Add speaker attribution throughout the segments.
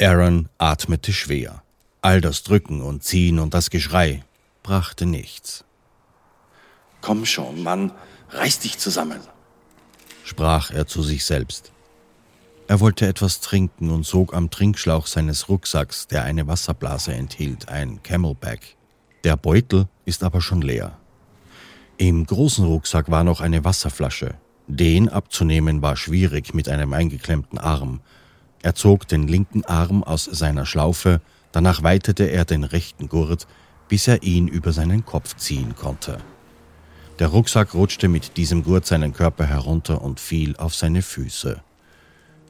Speaker 1: Aaron atmete schwer. All das Drücken und Ziehen und das Geschrei brachte nichts.
Speaker 2: Komm schon, Mann, reiß dich zusammen,
Speaker 1: sprach er zu sich selbst. Er wollte etwas trinken und sog am Trinkschlauch seines Rucksacks, der eine Wasserblase enthielt, ein Camelback. Der Beutel ist aber schon leer. Im großen Rucksack war noch eine Wasserflasche. Den abzunehmen war schwierig mit einem eingeklemmten Arm. Er zog den linken Arm aus seiner Schlaufe, danach weitete er den rechten Gurt, bis er ihn über seinen Kopf ziehen konnte. Der Rucksack rutschte mit diesem Gurt seinen Körper herunter und fiel auf seine Füße.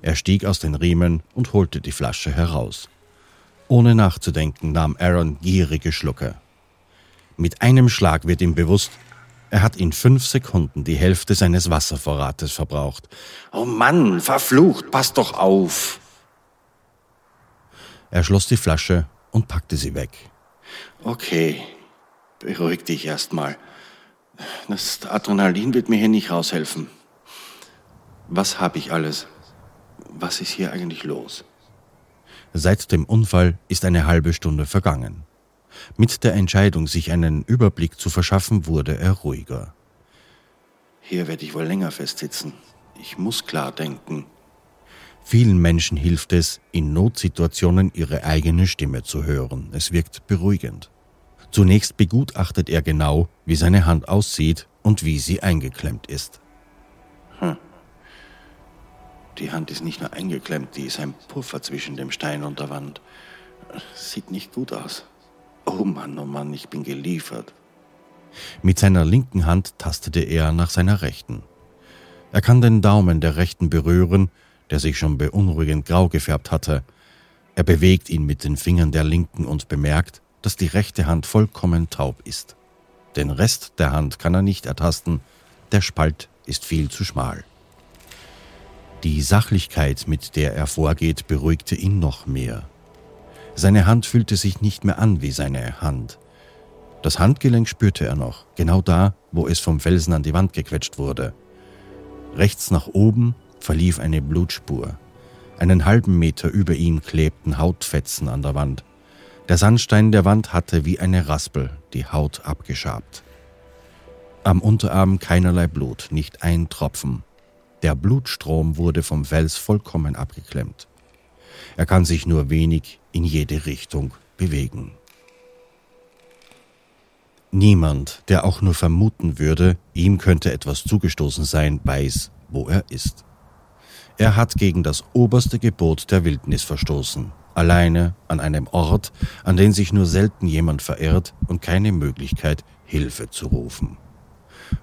Speaker 1: Er stieg aus den Riemen und holte die Flasche heraus. Ohne nachzudenken nahm Aaron gierige Schlucke. Mit einem Schlag wird ihm bewusst, er hat in fünf Sekunden die Hälfte seines Wasservorrates verbraucht.
Speaker 2: Oh Mann, verflucht, pass doch auf!
Speaker 1: Er schloss die Flasche und packte sie weg.
Speaker 2: Okay, beruhig dich erstmal. Das Adrenalin wird mir hier nicht raushelfen. Was habe ich alles? Was ist hier eigentlich los?
Speaker 1: Seit dem Unfall ist eine halbe Stunde vergangen. Mit der Entscheidung, sich einen Überblick zu verschaffen, wurde er ruhiger.
Speaker 2: Hier werde ich wohl länger festsitzen. Ich muss klar denken.
Speaker 1: Vielen Menschen hilft es, in Notsituationen ihre eigene Stimme zu hören. Es wirkt beruhigend. Zunächst begutachtet er genau, wie seine Hand aussieht und wie sie eingeklemmt ist.
Speaker 2: Hm. Die Hand ist nicht nur eingeklemmt, die ist ein Puffer zwischen dem Stein und der Wand. Sieht nicht gut aus. Oh Mann, oh Mann, ich bin geliefert.
Speaker 1: Mit seiner linken Hand tastete er nach seiner rechten. Er kann den Daumen der rechten berühren, der sich schon beunruhigend grau gefärbt hatte. Er bewegt ihn mit den Fingern der linken und bemerkt, dass die rechte Hand vollkommen taub ist. Den Rest der Hand kann er nicht ertasten, der Spalt ist viel zu schmal. Die Sachlichkeit, mit der er vorgeht, beruhigte ihn noch mehr. Seine Hand fühlte sich nicht mehr an wie seine Hand. Das Handgelenk spürte er noch, genau da, wo es vom Felsen an die Wand gequetscht wurde. Rechts nach oben verlief eine Blutspur. Einen halben Meter über ihm klebten Hautfetzen an der Wand. Der Sandstein der Wand hatte wie eine Raspel die Haut abgeschabt. Am Unterarm keinerlei Blut, nicht ein Tropfen. Der Blutstrom wurde vom Fels vollkommen abgeklemmt. Er kann sich nur wenig in jede Richtung bewegen. Niemand, der auch nur vermuten würde, ihm könnte etwas zugestoßen sein, weiß, wo er ist. Er hat gegen das oberste Gebot der Wildnis verstoßen, alleine an einem Ort, an den sich nur selten jemand verirrt und keine Möglichkeit, Hilfe zu rufen.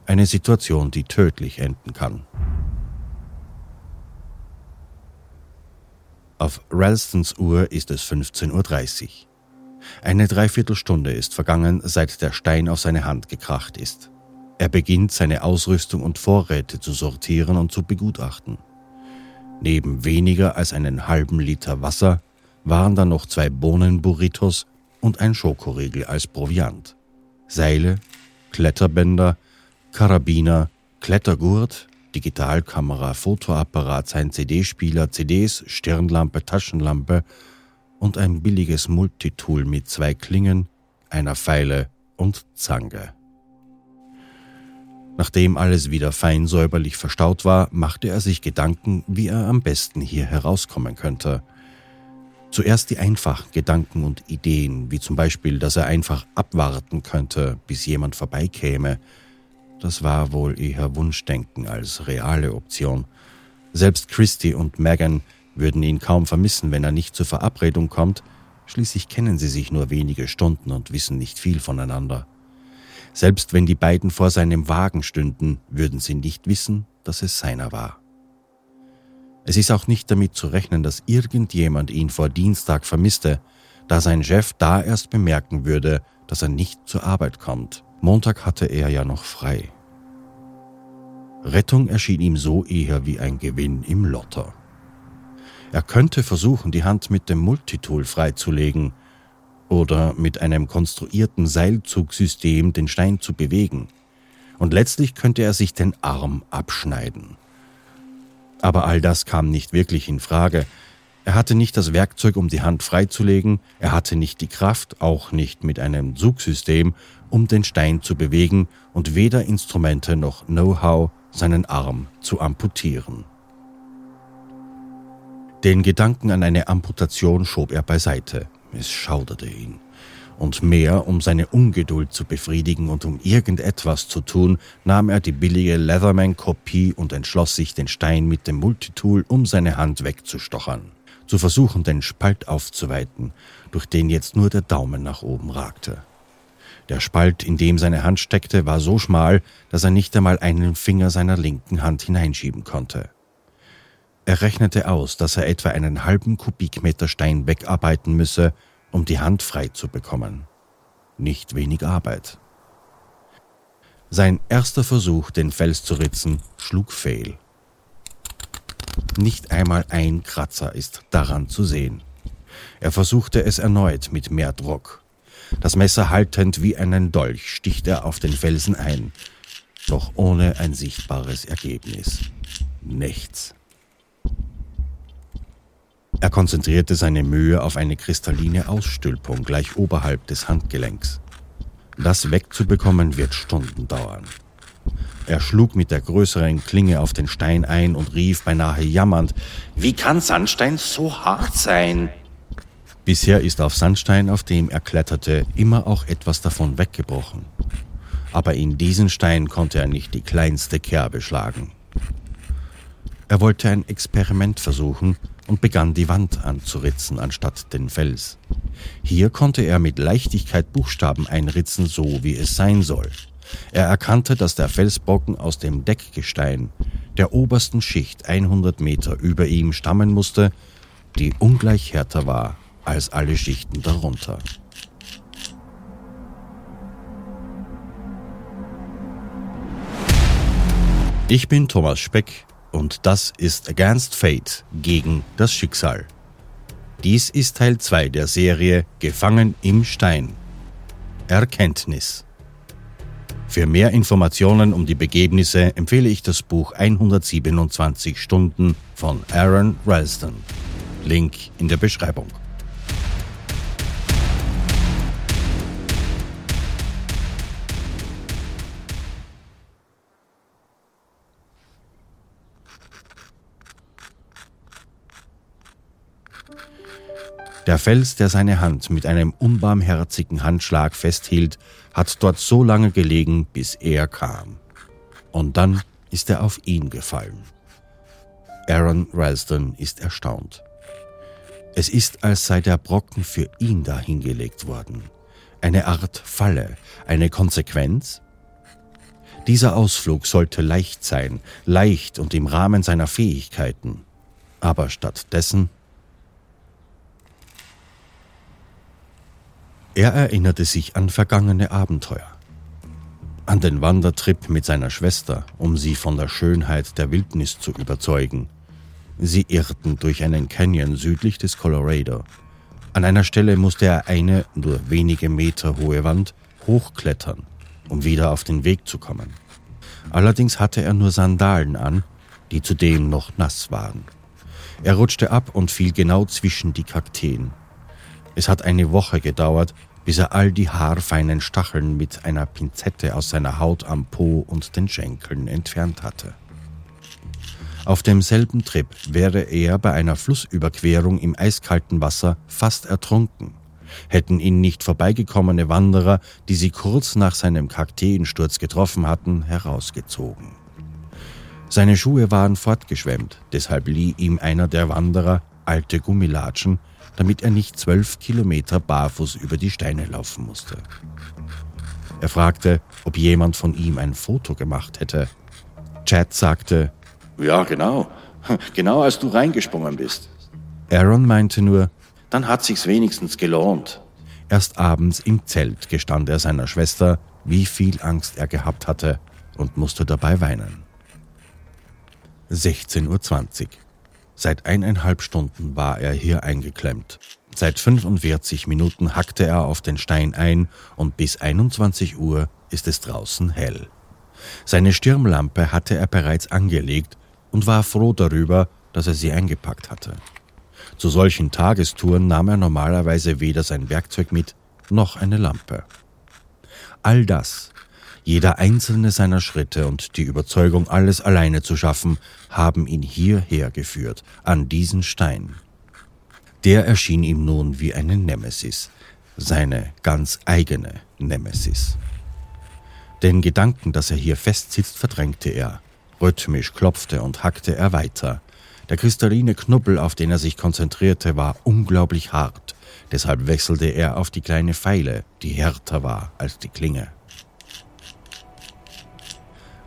Speaker 1: Eine Situation, die tödlich enden kann. Auf Ralstons Uhr ist es 15.30 Uhr. Eine Dreiviertelstunde ist vergangen, seit der Stein auf seine Hand gekracht ist. Er beginnt seine Ausrüstung und Vorräte zu sortieren und zu begutachten. Neben weniger als einen halben Liter Wasser waren da noch zwei Bohnenburritos und ein Schokoriegel als Proviant. Seile, Kletterbänder, Karabiner, Klettergurt, Digitalkamera, Fotoapparat, sein CD-Spieler, CDs, Stirnlampe, Taschenlampe und ein billiges Multitool mit zwei Klingen, einer Pfeile und Zange. Nachdem alles wieder fein säuberlich verstaut war, machte er sich Gedanken, wie er am besten hier herauskommen könnte – Zuerst die einfachen Gedanken und Ideen, wie zum Beispiel, dass er einfach abwarten könnte, bis jemand vorbeikäme. Das war wohl eher Wunschdenken als reale Option. Selbst Christy und Megan würden ihn kaum vermissen, wenn er nicht zur Verabredung kommt. Schließlich kennen sie sich nur wenige Stunden und wissen nicht viel voneinander. Selbst wenn die beiden vor seinem Wagen stünden, würden sie nicht wissen, dass es seiner war. Es ist auch nicht damit zu rechnen, dass irgendjemand ihn vor Dienstag vermisste, da sein Chef da erst bemerken würde, dass er nicht zur Arbeit kommt. Montag hatte er ja noch frei. Rettung erschien ihm so eher wie ein Gewinn im Lotter. Er könnte versuchen, die Hand mit dem Multitool freizulegen oder mit einem konstruierten Seilzugsystem den Stein zu bewegen. Und letztlich könnte er sich den Arm abschneiden. Aber all das kam nicht wirklich in Frage. Er hatte nicht das Werkzeug, um die Hand freizulegen, er hatte nicht die Kraft, auch nicht mit einem Sugsystem, um den Stein zu bewegen und weder Instrumente noch Know-how, seinen Arm zu amputieren. Den Gedanken an eine Amputation schob er beiseite. Es schauderte ihn. Und mehr, um seine Ungeduld zu befriedigen und um irgendetwas zu tun, nahm er die billige Leatherman-Kopie und entschloss sich, den Stein mit dem Multitool um seine Hand wegzustochern zu versuchen, den Spalt aufzuweiten, durch den jetzt nur der Daumen nach oben ragte. Der Spalt, in dem seine Hand steckte, war so schmal, dass er nicht einmal einen Finger seiner linken Hand hineinschieben konnte. Er rechnete aus, dass er etwa einen halben Kubikmeter Stein wegarbeiten müsse, um die Hand frei zu bekommen. Nicht wenig Arbeit. Sein erster Versuch, den Fels zu ritzen, schlug fehl. Nicht einmal ein Kratzer ist daran zu sehen. Er versuchte es erneut mit mehr Druck. Das Messer haltend wie einen Dolch sticht er auf den Felsen ein, doch ohne ein sichtbares Ergebnis. Nichts. Er konzentrierte seine Mühe auf eine kristalline Ausstülpung gleich oberhalb des Handgelenks. Das wegzubekommen wird Stunden dauern. Er schlug mit der größeren Klinge auf den Stein ein und rief beinahe jammernd, Wie kann Sandstein so hart sein? Bisher ist auf Sandstein, auf dem er kletterte, immer auch etwas davon weggebrochen. Aber in diesen Stein konnte er nicht die kleinste Kerbe schlagen. Er wollte ein Experiment versuchen und begann die Wand anzuritzen anstatt den Fels. Hier konnte er mit Leichtigkeit Buchstaben einritzen, so wie es sein soll. Er erkannte, dass der Felsbrocken aus dem Deckgestein der obersten Schicht 100 Meter über ihm stammen musste, die ungleich härter war als alle Schichten darunter. Ich bin Thomas Speck und das ist Against Fate gegen das Schicksal. Dies ist Teil 2 der Serie Gefangen im Stein. Erkenntnis. Für mehr Informationen um die Begebnisse empfehle ich das Buch 127 Stunden von Aaron Ralston. Link in der Beschreibung. Der Fels, der seine Hand mit einem unbarmherzigen Handschlag festhielt, hat dort so lange gelegen, bis er kam. Und dann ist er auf ihn gefallen. Aaron Ralston ist erstaunt. Es ist, als sei der Brocken für ihn dahingelegt worden. Eine Art Falle, eine Konsequenz? Dieser Ausflug sollte leicht sein, leicht und im Rahmen seiner Fähigkeiten. Aber stattdessen Er erinnerte sich an vergangene Abenteuer. An den Wandertrip mit seiner Schwester, um sie von der Schönheit der Wildnis zu überzeugen. Sie irrten durch einen Canyon südlich des Colorado. An einer Stelle musste er eine nur wenige Meter hohe Wand hochklettern, um wieder auf den Weg zu kommen. Allerdings hatte er nur Sandalen an, die zudem noch nass waren. Er rutschte ab und fiel genau zwischen die Kakteen. Es hat eine Woche gedauert, bis er all die haarfeinen Stacheln mit einer Pinzette aus seiner Haut am Po und den Schenkeln entfernt hatte. Auf demselben Trip wäre er bei einer Flussüberquerung im eiskalten Wasser fast ertrunken, hätten ihn nicht vorbeigekommene Wanderer, die sie kurz nach seinem Kakteensturz getroffen hatten, herausgezogen. Seine Schuhe waren fortgeschwemmt, deshalb lieh ihm einer der Wanderer alte Gummilatschen, damit er nicht zwölf Kilometer barfuß über die Steine laufen musste. Er fragte, ob jemand von ihm ein Foto gemacht hätte. Chad sagte,
Speaker 2: Ja, genau. Genau als du reingesprungen bist.
Speaker 1: Aaron meinte nur,
Speaker 2: dann hat sich's wenigstens gelohnt.
Speaker 1: Erst abends im Zelt gestand er seiner Schwester, wie viel Angst er gehabt hatte und musste dabei weinen. 16.20 Uhr. Seit eineinhalb Stunden war er hier eingeklemmt. Seit 45 Minuten hackte er auf den Stein ein und bis 21 Uhr ist es draußen hell. Seine Stirnlampe hatte er bereits angelegt und war froh darüber, dass er sie eingepackt hatte. Zu solchen Tagestouren nahm er normalerweise weder sein Werkzeug mit noch eine Lampe. All das, jeder einzelne seiner Schritte und die Überzeugung, alles alleine zu schaffen, haben ihn hierher geführt, an diesen Stein. Der erschien ihm nun wie eine Nemesis, seine ganz eigene Nemesis. Den Gedanken, dass er hier festsitzt, verdrängte er. Rhythmisch klopfte und hackte er weiter. Der kristalline Knubbel, auf den er sich konzentrierte, war unglaublich hart. Deshalb wechselte er auf die kleine Feile, die härter war als die Klinge.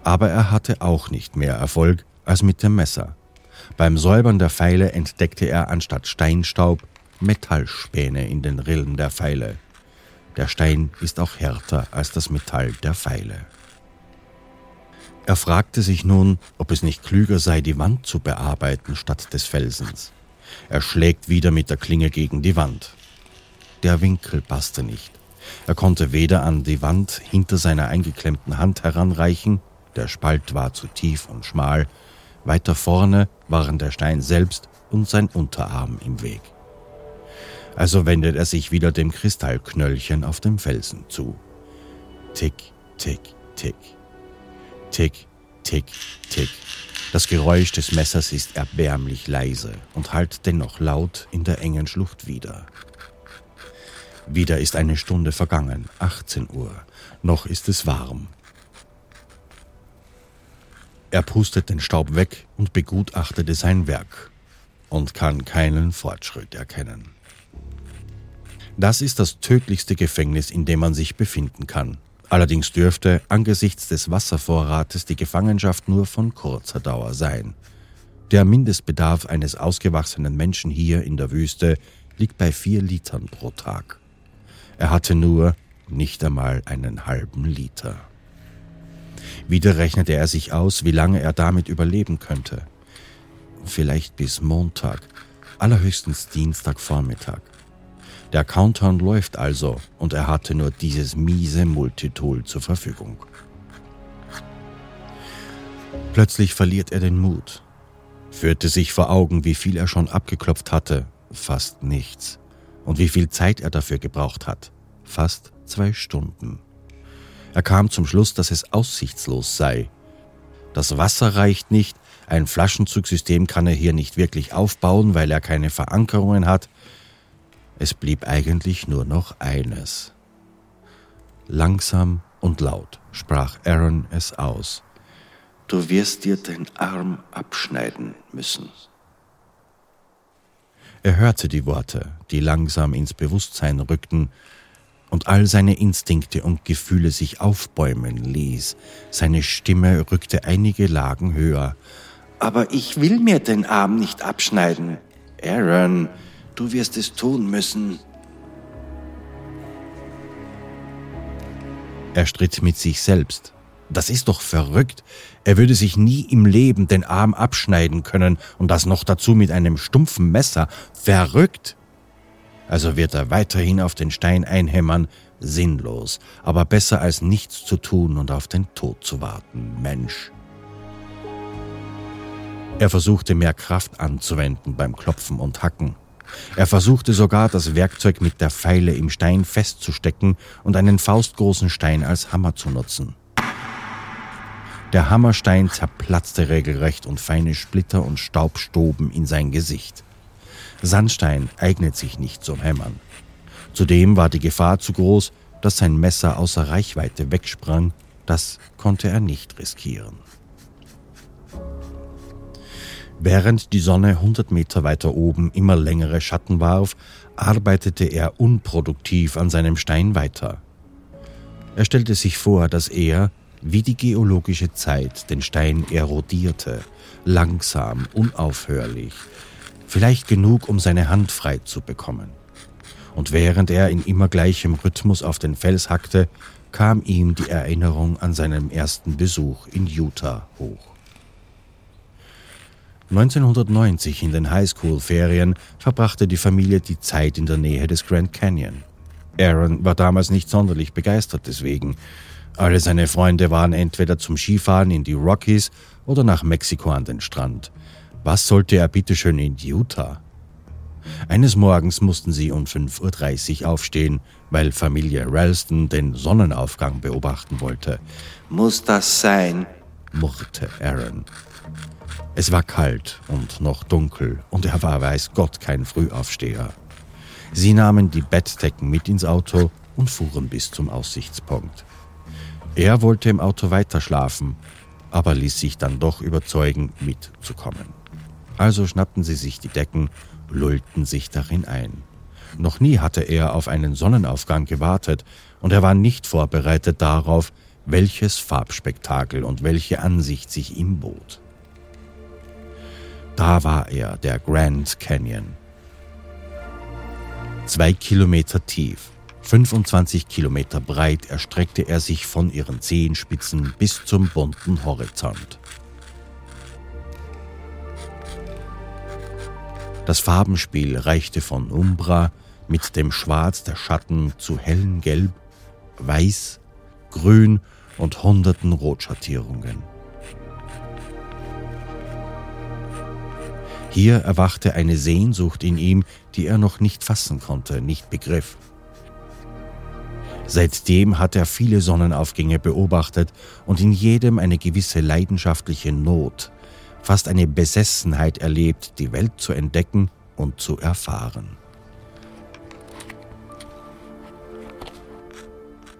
Speaker 1: Aber er hatte auch nicht mehr Erfolg als mit dem Messer. Beim Säubern der Pfeile entdeckte er anstatt Steinstaub Metallspäne in den Rillen der Pfeile. Der Stein ist auch härter als das Metall der Pfeile. Er fragte sich nun, ob es nicht klüger sei, die Wand zu bearbeiten statt des Felsens. Er schlägt wieder mit der Klinge gegen die Wand. Der Winkel passte nicht. Er konnte weder an die Wand hinter seiner eingeklemmten Hand heranreichen, der Spalt war zu tief und schmal, weiter vorne waren der Stein selbst und sein Unterarm im Weg. Also wendet er sich wieder dem Kristallknöllchen auf dem Felsen zu. Tick, tick, tick. Tick, tick, tick. Das Geräusch des Messers ist erbärmlich leise und hallt dennoch laut in der engen Schlucht wieder. Wieder ist eine Stunde vergangen, 18 Uhr. Noch ist es warm. Er pustet den Staub weg und begutachtete sein Werk und kann keinen Fortschritt erkennen. Das ist das tödlichste Gefängnis, in dem man sich befinden kann. Allerdings dürfte angesichts des Wasservorrates die Gefangenschaft nur von kurzer Dauer sein. Der Mindestbedarf eines ausgewachsenen Menschen hier in der Wüste liegt bei vier Litern pro Tag. Er hatte nur nicht einmal einen halben Liter. Wieder rechnete er sich aus, wie lange er damit überleben könnte. Vielleicht bis Montag, allerhöchstens Dienstagvormittag. Der Countdown läuft also und er hatte nur dieses miese Multitool zur Verfügung. Plötzlich verliert er den Mut, führte sich vor Augen, wie viel er schon abgeklopft hatte, fast nichts, und wie viel Zeit er dafür gebraucht hat, fast zwei Stunden. Er kam zum Schluss, dass es aussichtslos sei. Das Wasser reicht nicht, ein Flaschenzugsystem kann er hier nicht wirklich aufbauen, weil er keine Verankerungen hat, es blieb eigentlich nur noch eines. Langsam und laut sprach Aaron es aus.
Speaker 2: Du wirst dir den Arm abschneiden müssen.
Speaker 1: Er hörte die Worte, die langsam ins Bewusstsein rückten, und all seine Instinkte und Gefühle sich aufbäumen ließ. Seine Stimme rückte einige Lagen höher.
Speaker 2: Aber ich will mir den Arm nicht abschneiden. Aaron, Du wirst es tun müssen.
Speaker 1: Er stritt mit sich selbst. Das ist doch verrückt. Er würde sich nie im Leben den Arm abschneiden können und das noch dazu mit einem stumpfen Messer. Verrückt! Also wird er weiterhin auf den Stein einhämmern, sinnlos, aber besser als nichts zu tun und auf den Tod zu warten, Mensch. Er versuchte mehr Kraft anzuwenden beim Klopfen und Hacken. Er versuchte sogar, das Werkzeug mit der Feile im Stein festzustecken und einen faustgroßen Stein als Hammer zu nutzen. Der Hammerstein zerplatzte regelrecht und feine Splitter und Staub stoben in sein Gesicht. Sandstein eignet sich nicht zum Hämmern. Zudem war die Gefahr zu groß, dass sein Messer außer Reichweite wegsprang. Das konnte er nicht riskieren. Während die Sonne 100 Meter weiter oben immer längere Schatten warf, arbeitete er unproduktiv an seinem Stein weiter. Er stellte sich vor, dass er, wie die geologische Zeit, den Stein erodierte, langsam, unaufhörlich, vielleicht genug, um seine Hand frei zu bekommen. Und während er in immer gleichem Rhythmus auf den Fels hackte, kam ihm die Erinnerung an seinen ersten Besuch in Utah hoch. 1990 in den Highschool-Ferien verbrachte die Familie die Zeit in der Nähe des Grand Canyon. Aaron war damals nicht sonderlich begeistert deswegen. Alle seine Freunde waren entweder zum Skifahren in die Rockies oder nach Mexiko an den Strand. Was sollte er bitteschön in Utah? Eines Morgens mussten sie um 5.30 Uhr aufstehen, weil Familie Ralston den Sonnenaufgang beobachten wollte.
Speaker 2: Muss das sein?
Speaker 1: murrte Aaron. Es war kalt und noch dunkel und er war weiß Gott kein Frühaufsteher. Sie nahmen die Bettdecken mit ins Auto und fuhren bis zum Aussichtspunkt. Er wollte im Auto weiterschlafen, aber ließ sich dann doch überzeugen, mitzukommen. Also schnappten sie sich die Decken, lullten sich darin ein. Noch nie hatte er auf einen Sonnenaufgang gewartet, und er war nicht vorbereitet darauf, welches Farbspektakel und welche Ansicht sich ihm bot. Da war er, der Grand Canyon. Zwei Kilometer tief, 25 Kilometer breit erstreckte er sich von ihren Zehenspitzen bis zum bunten Horizont. Das Farbenspiel reichte von Umbra mit dem Schwarz der Schatten zu hellen Gelb, Weiß, Grün und hunderten Rotschattierungen. Hier erwachte eine Sehnsucht in ihm, die er noch nicht fassen konnte, nicht begriff. Seitdem hat er viele Sonnenaufgänge beobachtet und in jedem eine gewisse leidenschaftliche Not, fast eine Besessenheit erlebt, die Welt zu entdecken und zu erfahren.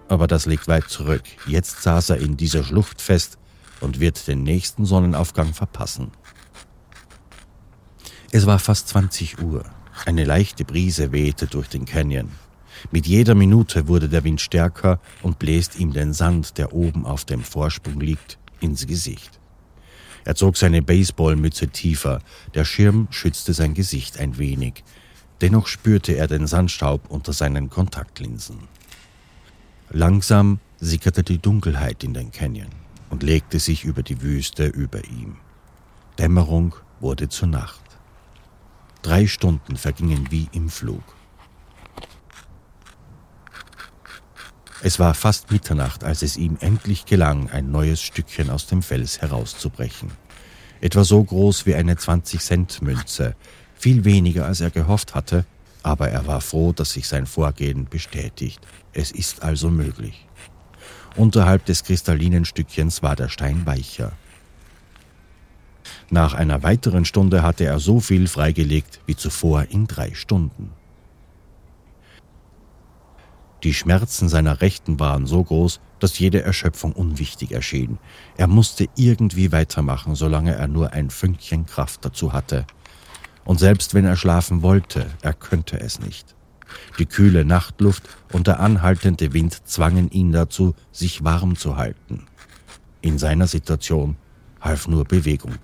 Speaker 1: Aber das liegt weit zurück. Jetzt saß er in dieser Schlucht fest und wird den nächsten Sonnenaufgang verpassen. Es war fast 20 Uhr. Eine leichte Brise wehte durch den Canyon. Mit jeder Minute wurde der Wind stärker und bläst ihm den Sand, der oben auf dem Vorsprung liegt, ins Gesicht. Er zog seine Baseballmütze tiefer, der Schirm schützte sein Gesicht ein wenig, dennoch spürte er den Sandstaub unter seinen Kontaktlinsen. Langsam sickerte die Dunkelheit in den Canyon und legte sich über die Wüste über ihm. Dämmerung wurde zur Nacht. Drei Stunden vergingen wie im Flug. Es war fast Mitternacht, als es ihm endlich gelang, ein neues Stückchen aus dem Fels herauszubrechen. Etwa so groß wie eine 20-Cent-Münze, viel weniger als er gehofft hatte, aber er war froh, dass sich sein Vorgehen bestätigt. Es ist also möglich. Unterhalb des kristallinen Stückchens war der Stein weicher. Nach einer weiteren Stunde hatte er so viel freigelegt wie zuvor in drei Stunden. Die Schmerzen seiner Rechten waren so groß, dass jede Erschöpfung unwichtig erschien. Er musste irgendwie weitermachen, solange er nur ein Fünkchen Kraft dazu hatte. Und selbst wenn er schlafen wollte, er könnte es nicht. Die kühle Nachtluft und der anhaltende Wind zwangen ihn dazu, sich warm zu halten. In seiner Situation half nur Bewegung.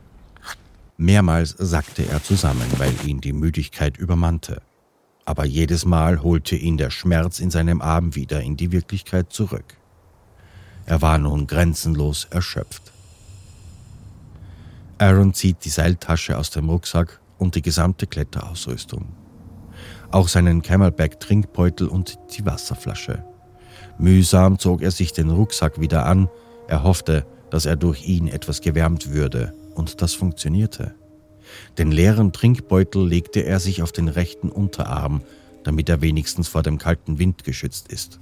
Speaker 1: Mehrmals sackte er zusammen, weil ihn die Müdigkeit übermannte aber jedes Mal holte ihn der Schmerz in seinem Arm wieder in die Wirklichkeit zurück. Er war nun grenzenlos erschöpft. Aaron zieht die Seiltasche aus dem Rucksack und die gesamte Kletterausrüstung. Auch seinen Camelback-Trinkbeutel und die Wasserflasche. Mühsam zog er sich den Rucksack wieder an. Er hoffte, dass er durch ihn etwas gewärmt würde, und das funktionierte. Den leeren Trinkbeutel legte er sich auf den rechten Unterarm, damit er wenigstens vor dem kalten Wind geschützt ist.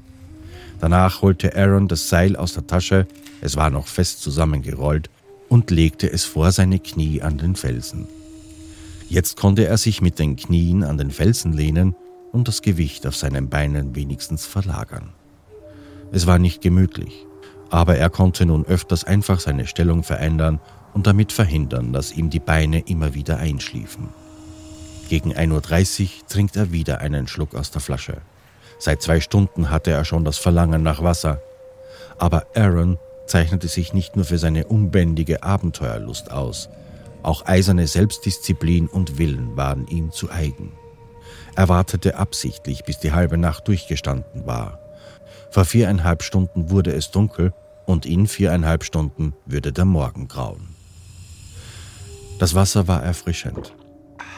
Speaker 1: Danach holte Aaron das Seil aus der Tasche, es war noch fest zusammengerollt, und legte es vor seine Knie an den Felsen. Jetzt konnte er sich mit den Knien an den Felsen lehnen und das Gewicht auf seinen Beinen wenigstens verlagern. Es war nicht gemütlich, aber er konnte nun öfters einfach seine Stellung verändern und damit verhindern, dass ihm die Beine immer wieder einschliefen. Gegen 1.30 Uhr trinkt er wieder einen Schluck aus der Flasche. Seit zwei Stunden hatte er schon das Verlangen nach Wasser. Aber Aaron zeichnete sich nicht nur für seine unbändige Abenteuerlust aus, auch eiserne Selbstdisziplin und Willen waren ihm zu eigen. Er wartete absichtlich, bis die halbe Nacht durchgestanden war. Vor viereinhalb Stunden wurde es dunkel und in viereinhalb Stunden würde der Morgen grauen. Das Wasser war erfrischend.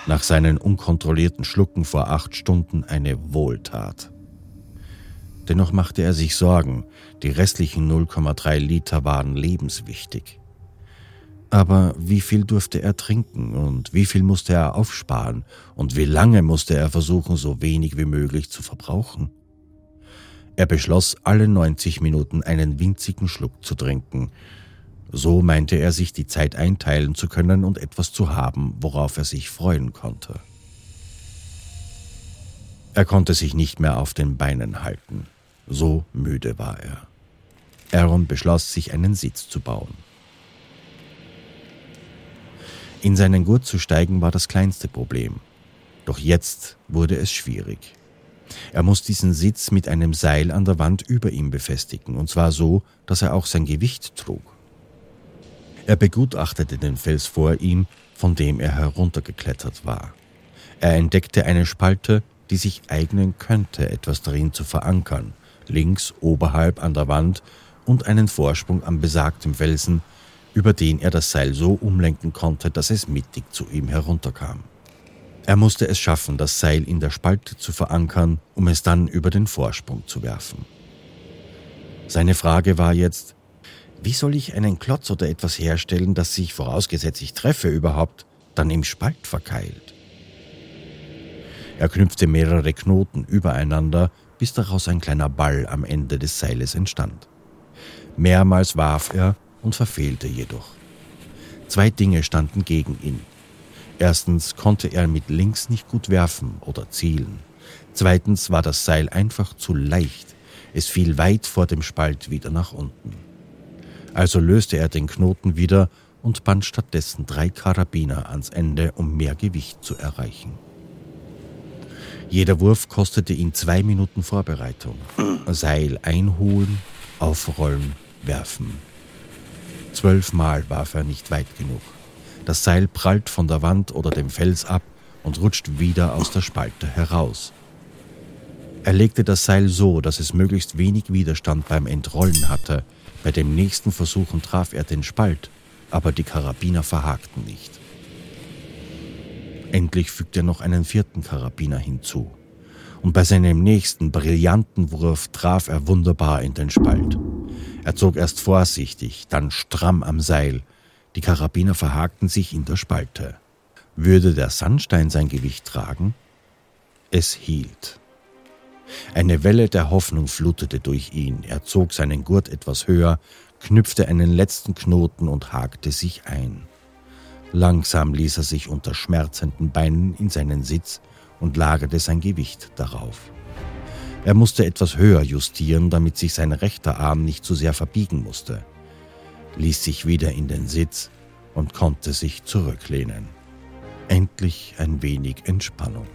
Speaker 1: Nach seinen unkontrollierten Schlucken vor acht Stunden eine Wohltat. Dennoch machte er sich Sorgen, die restlichen 0,3 Liter waren lebenswichtig. Aber wie viel durfte er trinken und wie viel musste er aufsparen und wie lange musste er versuchen, so wenig wie möglich zu verbrauchen? Er beschloss, alle 90 Minuten einen winzigen Schluck zu trinken. So meinte er sich die Zeit einteilen zu können und etwas zu haben, worauf er sich freuen konnte. Er konnte sich nicht mehr auf den Beinen halten. So müde war er. Aaron beschloss, sich einen Sitz zu bauen. In seinen Gurt zu steigen war das kleinste Problem. Doch jetzt wurde es schwierig. Er muss diesen Sitz mit einem Seil an der Wand über ihm befestigen, und zwar so, dass er auch sein Gewicht trug. Er begutachtete den Fels vor ihm, von dem er heruntergeklettert war. Er entdeckte eine Spalte, die sich eignen könnte, etwas darin zu verankern, links oberhalb an der Wand und einen Vorsprung am besagten Felsen, über den er das Seil so umlenken konnte, dass es mittig zu ihm herunterkam. Er musste es schaffen, das Seil in der Spalte zu verankern, um es dann über den Vorsprung zu werfen. Seine Frage war jetzt, wie soll ich einen Klotz oder etwas herstellen, das sich, vorausgesetzt ich treffe überhaupt, dann im Spalt verkeilt? Er knüpfte mehrere Knoten übereinander, bis daraus ein kleiner Ball am Ende des Seiles entstand. Mehrmals warf er und verfehlte jedoch. Zwei Dinge standen gegen ihn. Erstens konnte er mit links nicht gut werfen oder zielen. Zweitens war das Seil einfach zu leicht. Es fiel weit vor dem Spalt wieder nach unten. Also löste er den Knoten wieder und band stattdessen drei Karabiner ans Ende, um mehr Gewicht zu erreichen. Jeder Wurf kostete ihn zwei Minuten Vorbereitung. Seil einholen, aufrollen, werfen. Zwölfmal warf er nicht weit genug. Das Seil prallt von der Wand oder dem Fels ab und rutscht wieder aus der Spalte heraus. Er legte das Seil so, dass es möglichst wenig Widerstand beim Entrollen hatte. Bei dem nächsten Versuchen traf er den Spalt, aber die Karabiner verhakten nicht. Endlich fügte er noch einen vierten Karabiner hinzu. Und bei seinem nächsten brillanten Wurf traf er wunderbar in den Spalt. Er zog erst vorsichtig, dann stramm am Seil, die Karabiner verhakten sich in der Spalte. Würde der Sandstein sein Gewicht tragen? Es hielt. Eine Welle der Hoffnung flutete durch ihn. Er zog seinen Gurt etwas höher, knüpfte einen letzten Knoten und hakte sich ein. Langsam ließ er sich unter schmerzenden Beinen in seinen Sitz und lagerte sein Gewicht darauf. Er musste etwas höher justieren, damit sich sein rechter Arm nicht zu sehr verbiegen musste ließ sich wieder in den Sitz und konnte sich zurücklehnen. Endlich ein wenig Entspannung.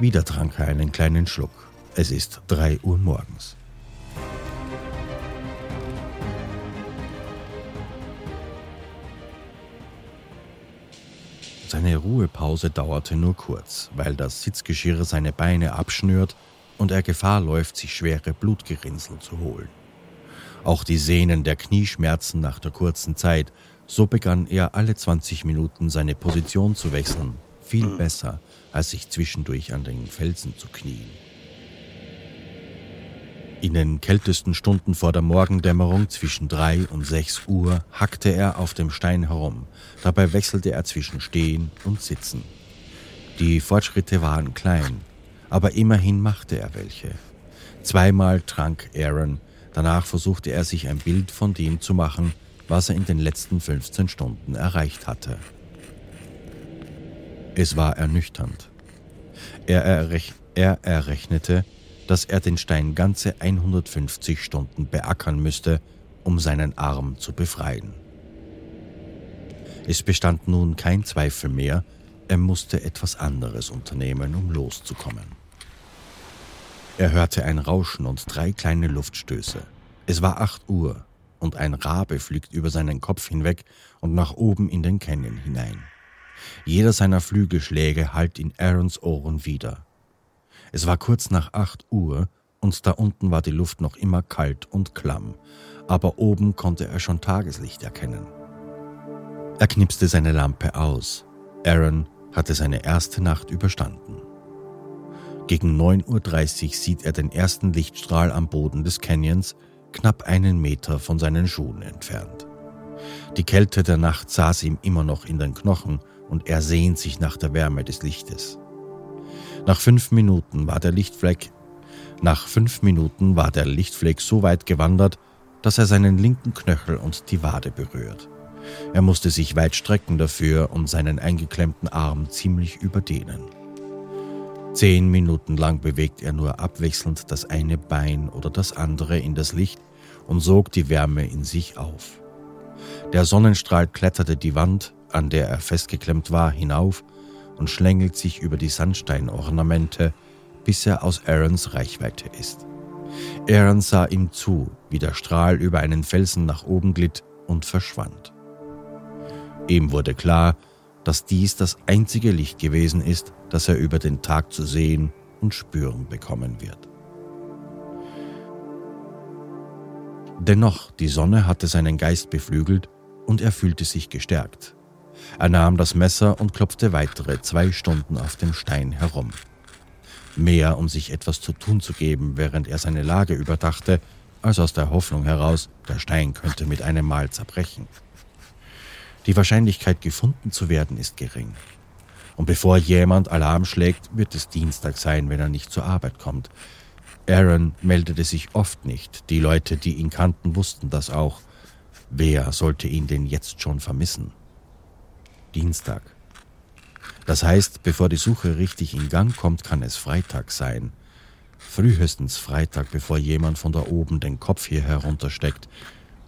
Speaker 1: Wieder trank er einen kleinen Schluck. Es ist drei Uhr morgens. Seine Ruhepause dauerte nur kurz, weil das Sitzgeschirr seine Beine abschnürt und er Gefahr läuft, sich schwere Blutgerinnsel zu holen auch die Sehnen der Knieschmerzen nach der kurzen Zeit, so begann er alle 20 Minuten seine Position zu wechseln, viel besser, als sich zwischendurch an den Felsen zu knien. In den kältesten Stunden vor der Morgendämmerung zwischen drei und sechs Uhr hackte er auf dem Stein herum. Dabei wechselte er zwischen Stehen und Sitzen. Die Fortschritte waren klein, aber immerhin machte er welche. Zweimal trank Aaron, Danach versuchte er sich ein Bild von dem zu machen, was er in den letzten 15 Stunden erreicht hatte. Es war ernüchternd. Er, errech er errechnete, dass er den Stein ganze 150 Stunden beackern müsste, um seinen Arm zu befreien. Es bestand nun kein Zweifel mehr, er musste etwas anderes unternehmen, um loszukommen. Er hörte ein Rauschen und drei kleine Luftstöße. Es war acht Uhr und ein Rabe fliegt über seinen Kopf hinweg und nach oben in den Canyon hinein. Jeder seiner Flügelschläge hallt in Aarons Ohren wieder. Es war kurz nach acht Uhr und da unten war die Luft noch immer kalt und klamm, aber oben konnte er schon Tageslicht erkennen. Er knipste seine Lampe aus. Aaron hatte seine erste Nacht überstanden. Gegen 9.30 Uhr sieht er den ersten Lichtstrahl am Boden des Canyons, knapp einen Meter von seinen Schuhen entfernt. Die Kälte der Nacht saß ihm immer noch in den Knochen und er sehnt sich nach der Wärme des Lichtes. Nach fünf Minuten war der Lichtfleck, nach fünf Minuten war der Lichtfleck so weit gewandert, dass er seinen linken Knöchel und die Wade berührt. Er musste sich weit strecken dafür und seinen eingeklemmten Arm ziemlich überdehnen. Zehn Minuten lang bewegt er nur abwechselnd das eine Bein oder das andere in das Licht und sog die Wärme in sich auf. Der Sonnenstrahl kletterte die Wand, an der er festgeklemmt war, hinauf und schlängelt sich über die Sandsteinornamente, bis er aus Aarons Reichweite ist. Aaron sah ihm zu, wie der Strahl über einen Felsen nach oben glitt und verschwand. Ihm wurde klar, dass dies das einzige Licht gewesen ist, das er über den Tag zu sehen und spüren bekommen wird. Dennoch, die Sonne hatte seinen Geist beflügelt und er fühlte sich gestärkt. Er nahm das Messer und klopfte weitere zwei Stunden auf dem Stein herum. Mehr, um sich etwas zu tun zu geben, während er seine Lage überdachte, als aus der Hoffnung heraus, der Stein könnte mit einem Mal zerbrechen. Die Wahrscheinlichkeit, gefunden zu werden, ist gering. Und bevor jemand Alarm schlägt, wird es Dienstag sein, wenn er nicht zur Arbeit kommt. Aaron meldete sich oft nicht. Die Leute, die ihn kannten, wussten das auch. Wer sollte ihn denn jetzt schon vermissen? Dienstag. Das heißt, bevor die Suche richtig in Gang kommt, kann es Freitag sein. Frühestens Freitag, bevor jemand von da oben den Kopf hier heruntersteckt.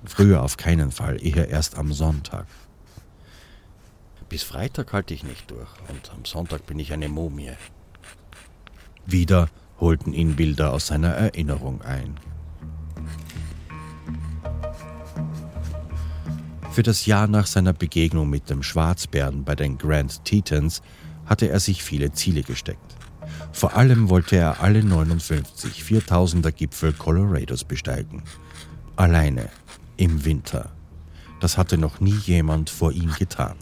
Speaker 1: Früher auf keinen Fall, eher erst am Sonntag. Bis Freitag halte ich nicht durch und am Sonntag bin ich eine Mumie. Wieder holten ihn Bilder aus seiner Erinnerung ein. Für das Jahr nach seiner Begegnung mit dem Schwarzbären bei den Grand Tetons hatte er sich viele Ziele gesteckt. Vor allem wollte er alle 59 4000er Gipfel Colorados besteigen. Alleine, im Winter. Das hatte noch nie jemand vor ihm getan.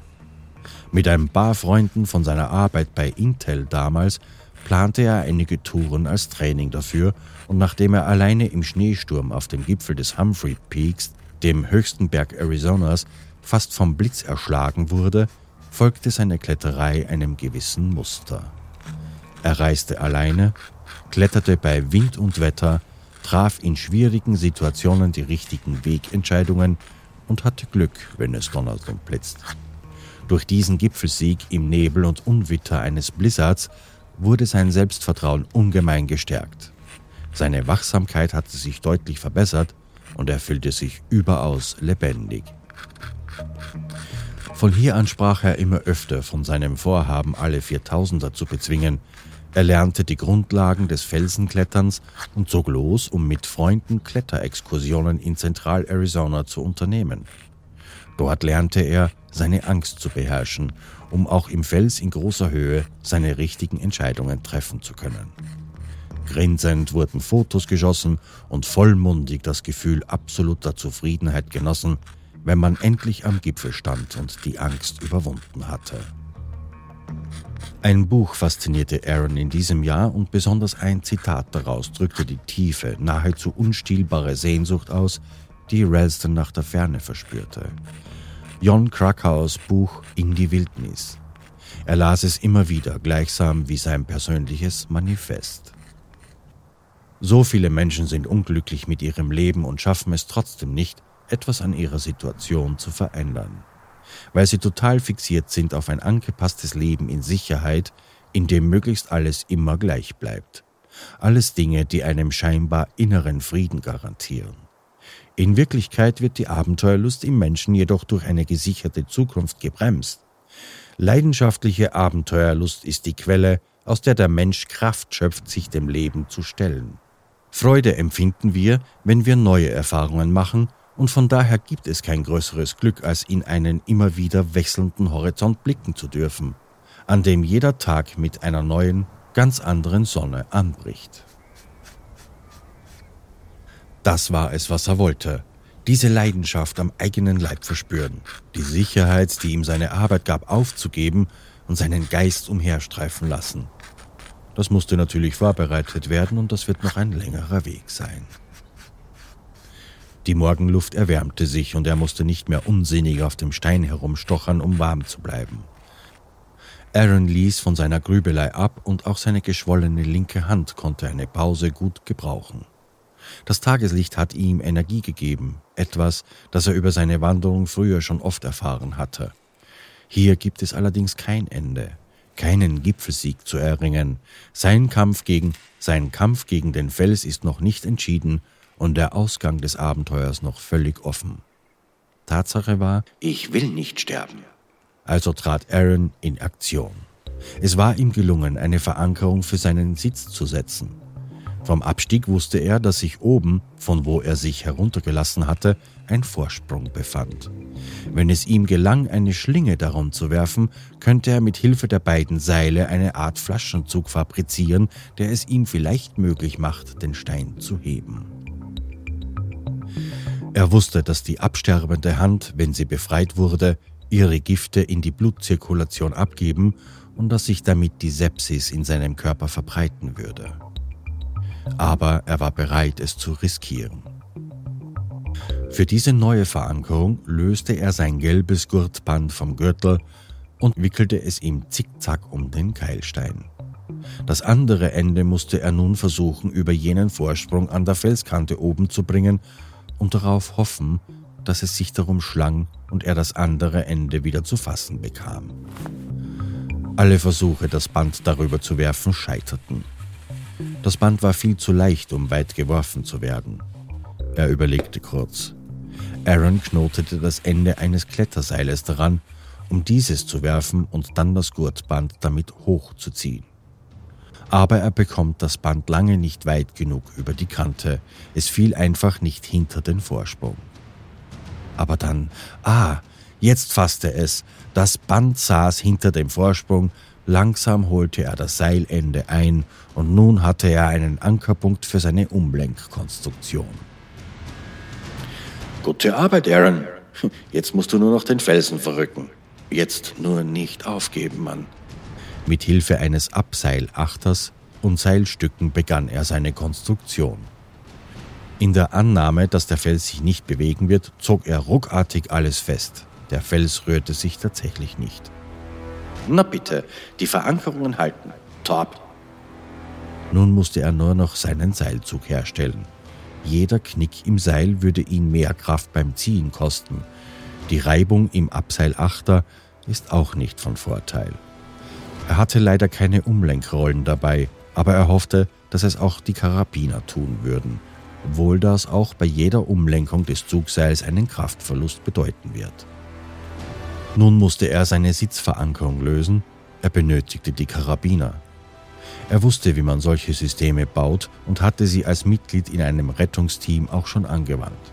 Speaker 1: Mit ein paar Freunden von seiner Arbeit bei Intel damals plante er einige Touren als Training dafür und nachdem er alleine im Schneesturm auf dem Gipfel des Humphrey Peaks, dem höchsten Berg Arizonas, fast vom Blitz erschlagen wurde, folgte seine Kletterei einem gewissen Muster. Er reiste alleine, kletterte bei Wind und Wetter, traf in schwierigen Situationen die richtigen Wegentscheidungen und hatte Glück, wenn es donnert und blitzt. Durch diesen Gipfelsieg im Nebel und Unwitter eines Blizzards wurde sein Selbstvertrauen ungemein gestärkt. Seine Wachsamkeit hatte sich deutlich verbessert und er fühlte sich überaus lebendig. Von hier an sprach er immer öfter von seinem Vorhaben, alle Viertausender zu bezwingen. Er lernte die Grundlagen des Felsenkletterns und zog los, um mit Freunden Kletterexkursionen in Zentral-Arizona zu unternehmen. Dort lernte er, seine Angst zu beherrschen, um auch im Fels in großer Höhe seine richtigen Entscheidungen treffen zu können. Grinsend wurden Fotos geschossen und vollmundig das Gefühl absoluter Zufriedenheit genossen, wenn man endlich am Gipfel stand und die Angst überwunden hatte. Ein Buch faszinierte Aaron in diesem Jahr und besonders ein Zitat daraus drückte die tiefe, nahezu unstillbare Sehnsucht aus, die Ralston nach der Ferne verspürte. Jon Krakauers Buch In die Wildnis. Er las es immer wieder, gleichsam wie sein persönliches Manifest. So viele Menschen sind unglücklich mit ihrem Leben und schaffen es trotzdem nicht, etwas an ihrer Situation zu verändern, weil sie total fixiert sind auf ein angepasstes Leben in Sicherheit, in dem möglichst alles immer gleich bleibt. Alles Dinge, die einem scheinbar inneren Frieden garantieren. In Wirklichkeit wird die Abenteuerlust im Menschen jedoch durch eine gesicherte Zukunft gebremst. Leidenschaftliche Abenteuerlust ist die Quelle, aus der der Mensch Kraft schöpft, sich dem Leben zu stellen. Freude empfinden wir, wenn wir neue Erfahrungen machen, und von daher gibt es kein größeres Glück, als in einen immer wieder wechselnden Horizont blicken zu dürfen, an dem jeder Tag mit einer neuen, ganz anderen Sonne anbricht. Das war es, was er wollte. Diese Leidenschaft am eigenen Leib verspüren, die Sicherheit, die ihm seine Arbeit gab, aufzugeben und seinen Geist umherstreifen lassen. Das musste natürlich vorbereitet werden und das wird noch ein längerer Weg sein. Die Morgenluft erwärmte sich und er musste nicht mehr unsinnig auf dem Stein herumstochern, um warm zu bleiben. Aaron ließ von seiner Grübelei ab und auch seine geschwollene linke Hand konnte eine Pause gut gebrauchen. Das Tageslicht hat ihm Energie gegeben, etwas, das er über seine Wanderung früher schon oft erfahren hatte. Hier gibt es allerdings kein Ende, keinen Gipfelsieg zu erringen. Sein Kampf gegen, sein Kampf gegen den Fels ist noch nicht entschieden und der Ausgang des Abenteuers noch völlig offen. Tatsache war,
Speaker 2: ich will nicht sterben.
Speaker 1: Also trat Aaron in Aktion. Es war ihm gelungen, eine Verankerung für seinen Sitz zu setzen. Vom Abstieg wusste er, dass sich oben, von wo er sich heruntergelassen hatte, ein Vorsprung befand. Wenn es ihm gelang, eine Schlinge darum zu werfen, könnte er mit Hilfe der beiden Seile eine Art Flaschenzug fabrizieren, der es ihm vielleicht möglich macht, den Stein zu heben. Er wusste, dass die absterbende Hand, wenn sie befreit wurde, ihre Gifte in die Blutzirkulation abgeben und dass sich damit die Sepsis in seinem Körper verbreiten würde. Aber er war bereit, es zu riskieren. Für diese neue Verankerung löste er sein gelbes Gurtband vom Gürtel und wickelte es ihm zickzack um den Keilstein. Das andere Ende musste er nun versuchen, über jenen Vorsprung an der Felskante oben zu bringen und darauf hoffen, dass es sich darum schlang und er das andere Ende wieder zu fassen bekam. Alle Versuche, das Band darüber zu werfen, scheiterten. Das Band war viel zu leicht, um weit geworfen zu werden. Er überlegte kurz. Aaron knotete das Ende eines Kletterseiles daran, um dieses zu werfen und dann das Gurtband damit hochzuziehen. Aber er bekommt das Band lange nicht weit genug über die Kante. Es fiel einfach nicht hinter den Vorsprung. Aber dann, ah, jetzt fasste es. Das Band saß hinter dem Vorsprung. Langsam holte er das Seilende ein und nun hatte er einen Ankerpunkt für seine Umlenkkonstruktion.
Speaker 2: Gute Arbeit, Aaron. Jetzt musst du nur noch den Felsen verrücken. Jetzt nur nicht aufgeben, Mann.
Speaker 1: Mit Hilfe eines Abseilachters und Seilstücken begann er seine Konstruktion. In der Annahme, dass der Fels sich nicht bewegen wird, zog er ruckartig alles fest. Der Fels rührte sich tatsächlich nicht.
Speaker 2: Na bitte, die Verankerungen halten. Top.
Speaker 1: Nun musste er nur noch seinen Seilzug herstellen. Jeder Knick im Seil würde ihn mehr Kraft beim Ziehen kosten. Die Reibung im Abseilachter ist auch nicht von Vorteil. Er hatte leider keine Umlenkrollen dabei, aber er hoffte, dass es auch die Karabiner tun würden obwohl das auch bei jeder Umlenkung des Zugseils einen Kraftverlust bedeuten wird. Nun musste er seine Sitzverankerung lösen, er benötigte die Karabiner. Er wusste, wie man solche Systeme baut und hatte sie als Mitglied in einem Rettungsteam auch schon angewandt.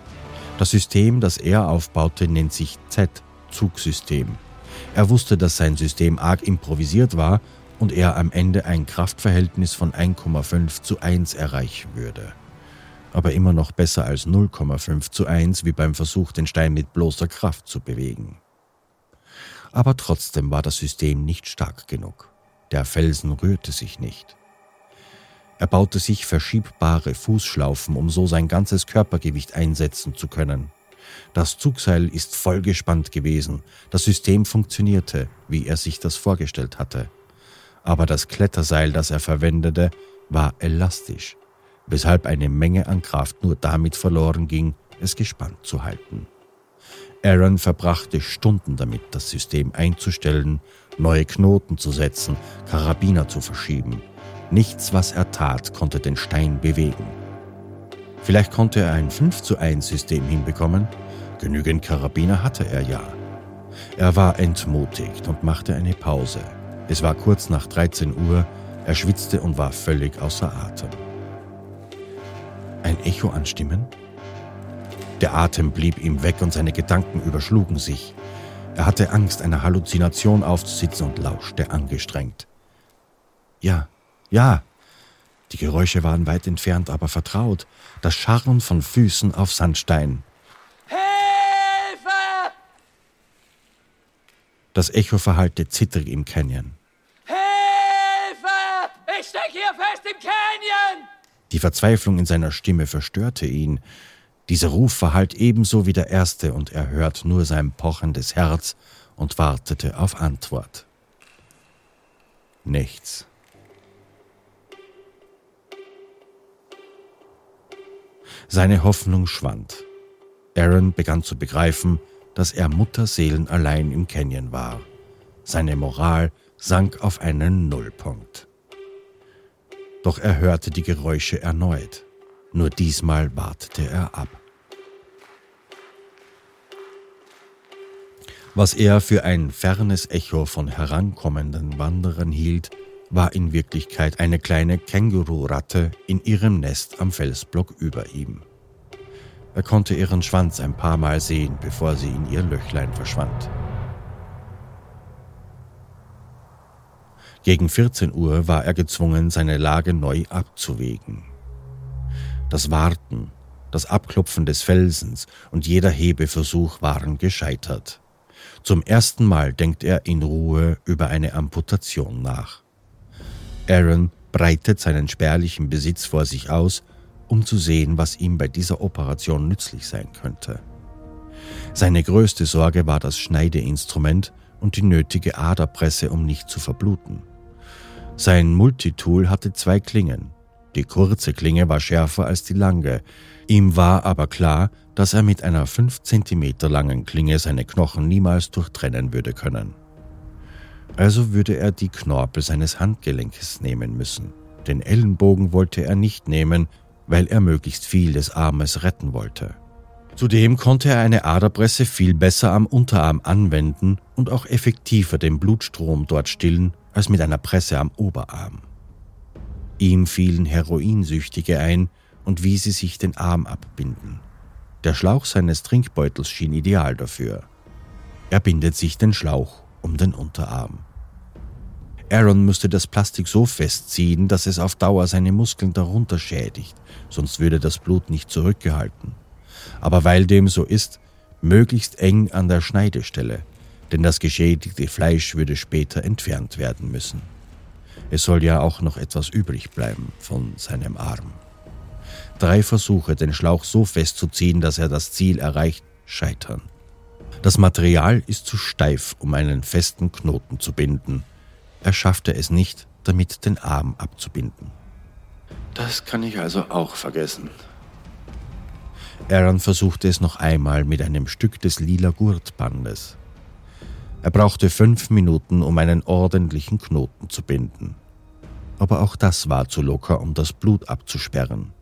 Speaker 1: Das System, das er aufbaute, nennt sich Z-Zugsystem. Er wusste, dass sein System arg improvisiert war und er am Ende ein Kraftverhältnis von 1,5 zu 1 erreichen würde aber immer noch besser als 0,5 zu 1 wie beim Versuch, den Stein mit bloßer Kraft zu bewegen. Aber trotzdem war das System nicht stark genug. Der Felsen rührte sich nicht. Er baute sich verschiebbare Fußschlaufen, um so sein ganzes Körpergewicht einsetzen zu können. Das Zugseil ist vollgespannt gewesen, das System funktionierte, wie er sich das vorgestellt hatte. Aber das Kletterseil, das er verwendete, war elastisch weshalb eine Menge an Kraft nur damit verloren ging, es gespannt zu halten. Aaron verbrachte Stunden damit, das System einzustellen, neue Knoten zu setzen, Karabiner zu verschieben. Nichts, was er tat, konnte den Stein bewegen. Vielleicht konnte er ein 5 zu 1 System hinbekommen. Genügend Karabiner hatte er ja. Er war entmutigt und machte eine Pause. Es war kurz nach 13 Uhr, er schwitzte und war völlig außer Atem ein Echo anstimmen? Der Atem blieb ihm weg und seine Gedanken überschlugen sich. Er hatte Angst, einer Halluzination aufzusitzen und lauschte angestrengt. Ja, ja. Die Geräusche waren weit entfernt, aber vertraut. Das Scharren von Füßen auf Sandstein.
Speaker 3: Hilfe!
Speaker 1: Das Echo verhallte zittrig im Canyon.
Speaker 3: Hilfe! Ich stecke hier fest im Canyon!
Speaker 1: Die Verzweiflung in seiner Stimme verstörte ihn. Dieser Ruf verhallt ebenso wie der erste, und er hört nur sein pochendes Herz und wartete auf Antwort. Nichts. Seine Hoffnung schwand. Aaron begann zu begreifen, dass er Mutterseelen allein im Canyon war. Seine Moral sank auf einen Nullpunkt. Doch er hörte die Geräusche erneut. Nur diesmal wartete er ab. Was er für ein fernes Echo von herankommenden Wanderern hielt, war in Wirklichkeit eine kleine Kängururatte in ihrem Nest am Felsblock über ihm. Er konnte ihren Schwanz ein paar Mal sehen, bevor sie in ihr Löchlein verschwand. Gegen 14 Uhr war er gezwungen, seine Lage neu abzuwägen. Das Warten, das Abklopfen des Felsens und jeder Hebeversuch waren gescheitert. Zum ersten Mal denkt er in Ruhe über eine Amputation nach. Aaron breitet seinen spärlichen Besitz vor sich aus, um zu sehen, was ihm bei dieser Operation nützlich sein könnte. Seine größte Sorge war das Schneideinstrument und die nötige Aderpresse, um nicht zu verbluten. Sein Multitool hatte zwei Klingen. Die kurze Klinge war schärfer als die lange. Ihm war aber klar, dass er mit einer fünf Zentimeter langen Klinge seine Knochen niemals durchtrennen würde können. Also würde er die Knorpel seines Handgelenkes nehmen müssen. Den Ellenbogen wollte er nicht nehmen, weil er möglichst viel des Armes retten wollte. Zudem konnte er eine Aderpresse viel besser am Unterarm anwenden und auch effektiver den Blutstrom dort stillen als mit einer Presse am Oberarm. Ihm fielen Heroinsüchtige ein und wie sie sich den Arm abbinden. Der Schlauch seines Trinkbeutels schien ideal dafür. Er bindet sich den Schlauch um den Unterarm. Aaron müsste das Plastik so festziehen, dass es auf Dauer seine Muskeln darunter schädigt, sonst würde das Blut nicht zurückgehalten. Aber weil dem so ist, möglichst eng an der Schneidestelle, denn das geschädigte Fleisch würde später entfernt werden müssen. Es soll ja auch noch etwas übrig bleiben von seinem Arm. Drei Versuche, den Schlauch so festzuziehen, dass er das Ziel erreicht, scheitern. Das Material ist zu steif, um einen festen Knoten zu binden, er schaffte es nicht, damit den Arm abzubinden.
Speaker 2: Das kann ich also auch vergessen.
Speaker 1: Aaron versuchte es noch einmal mit einem Stück des lila Gurtbandes. Er brauchte fünf Minuten, um einen ordentlichen Knoten zu binden. Aber auch das war zu locker, um das Blut abzusperren.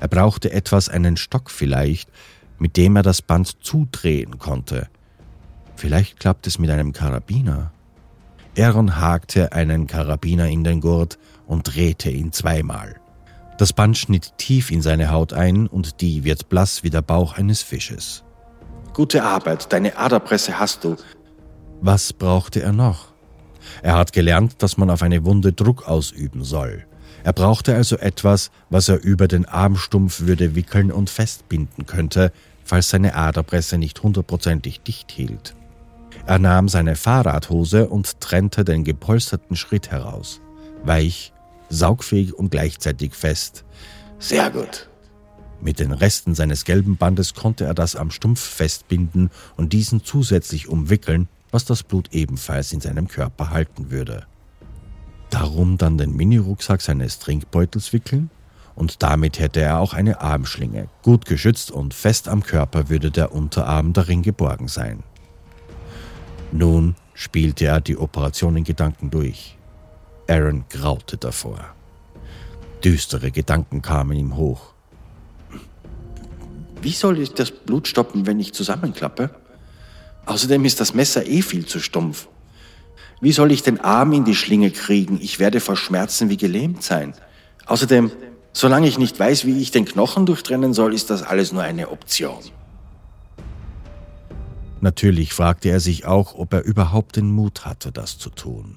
Speaker 1: Er brauchte etwas, einen Stock vielleicht, mit dem er das Band zudrehen konnte. Vielleicht klappt es mit einem Karabiner. Aaron hakte einen Karabiner in den Gurt und drehte ihn zweimal. Das Band schnitt tief in seine Haut ein und die wird blass wie der Bauch eines Fisches.
Speaker 2: Gute Arbeit, deine Aderpresse hast du.
Speaker 1: Was brauchte er noch? Er hat gelernt, dass man auf eine Wunde Druck ausüben soll. Er brauchte also etwas, was er über den Armstumpf würde wickeln und festbinden könnte, falls seine Aderpresse nicht hundertprozentig dicht hielt. Er nahm seine Fahrradhose und trennte den gepolsterten Schritt heraus. Weich, saugfähig und gleichzeitig fest.
Speaker 2: Sehr gut.
Speaker 1: Mit den Resten seines gelben Bandes konnte er das am Stumpf festbinden und diesen zusätzlich umwickeln, was das Blut ebenfalls in seinem Körper halten würde. Darum dann den Mini-Rucksack seines Trinkbeutels wickeln und damit hätte er auch eine Armschlinge. Gut geschützt und fest am Körper würde der Unterarm darin geborgen sein. Nun spielte er die Operation in Gedanken durch. Aaron graute davor. Düstere Gedanken kamen ihm hoch.
Speaker 2: Wie soll ich das Blut stoppen, wenn ich zusammenklappe? Außerdem ist das Messer eh viel zu stumpf. Wie soll ich den Arm in die Schlinge kriegen? Ich werde vor Schmerzen wie gelähmt sein. Außerdem, solange ich nicht weiß, wie ich den Knochen durchtrennen soll, ist das alles nur eine Option.
Speaker 1: Natürlich fragte er sich auch, ob er überhaupt den Mut hatte, das zu tun.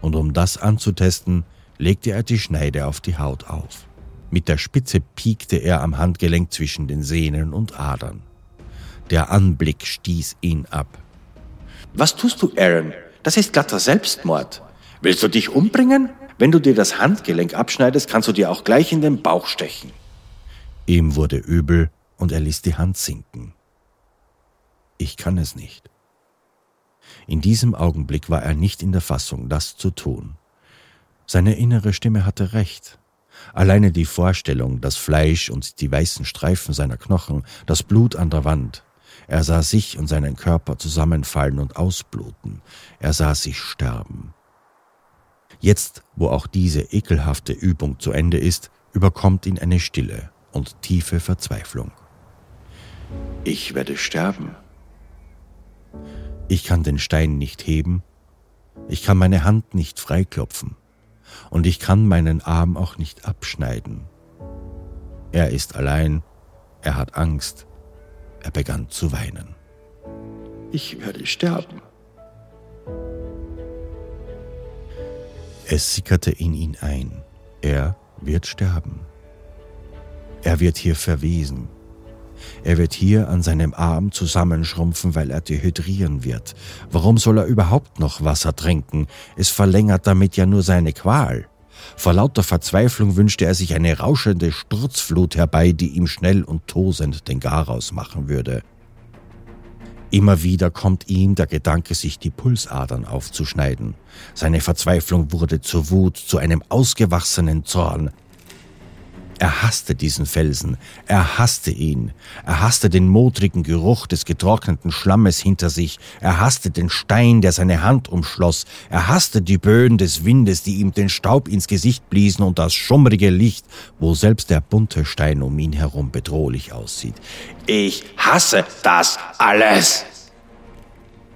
Speaker 1: Und um das anzutesten, legte er die Schneide auf die Haut auf. Mit der Spitze piekte er am Handgelenk zwischen den Sehnen und Adern. Der Anblick stieß ihn ab.
Speaker 2: Was tust du, Aaron? Das ist glatter Selbstmord. Willst du dich umbringen? Wenn du dir das Handgelenk abschneidest, kannst du dir auch gleich in den Bauch stechen.
Speaker 1: Ihm wurde übel und er ließ die Hand sinken. Ich kann es nicht. In diesem Augenblick war er nicht in der Fassung, das zu tun. Seine innere Stimme hatte recht. Alleine die Vorstellung, das Fleisch und die weißen Streifen seiner Knochen, das Blut an der Wand. Er sah sich und seinen Körper zusammenfallen und ausbluten. Er sah sich sterben. Jetzt, wo auch diese ekelhafte Übung zu Ende ist, überkommt ihn eine Stille und tiefe Verzweiflung.
Speaker 2: Ich werde sterben.
Speaker 1: Ich kann den Stein nicht heben, ich kann meine Hand nicht freiklopfen und ich kann meinen Arm auch nicht abschneiden. Er ist allein, er hat Angst, er begann zu weinen.
Speaker 2: Ich werde sterben.
Speaker 1: Es sickerte in ihn ein, er wird sterben. Er wird hier verwesen, er wird hier an seinem Arm zusammenschrumpfen, weil er dehydrieren wird. Warum soll er überhaupt noch Wasser trinken? Es verlängert damit ja nur seine Qual. Vor lauter Verzweiflung wünschte er sich eine rauschende Sturzflut herbei, die ihm schnell und tosend den Garaus machen würde. Immer wieder kommt ihm der Gedanke, sich die Pulsadern aufzuschneiden. Seine Verzweiflung wurde zur Wut, zu einem ausgewachsenen Zorn. Er hasste diesen Felsen, er hasste ihn, er hasste den modrigen Geruch des getrockneten Schlammes hinter sich, er hasste den Stein, der seine Hand umschloss, er hasste die Böen des Windes, die ihm den Staub ins Gesicht bliesen und das schummrige Licht, wo selbst der bunte Stein um ihn herum bedrohlich aussieht.
Speaker 2: Ich hasse das alles!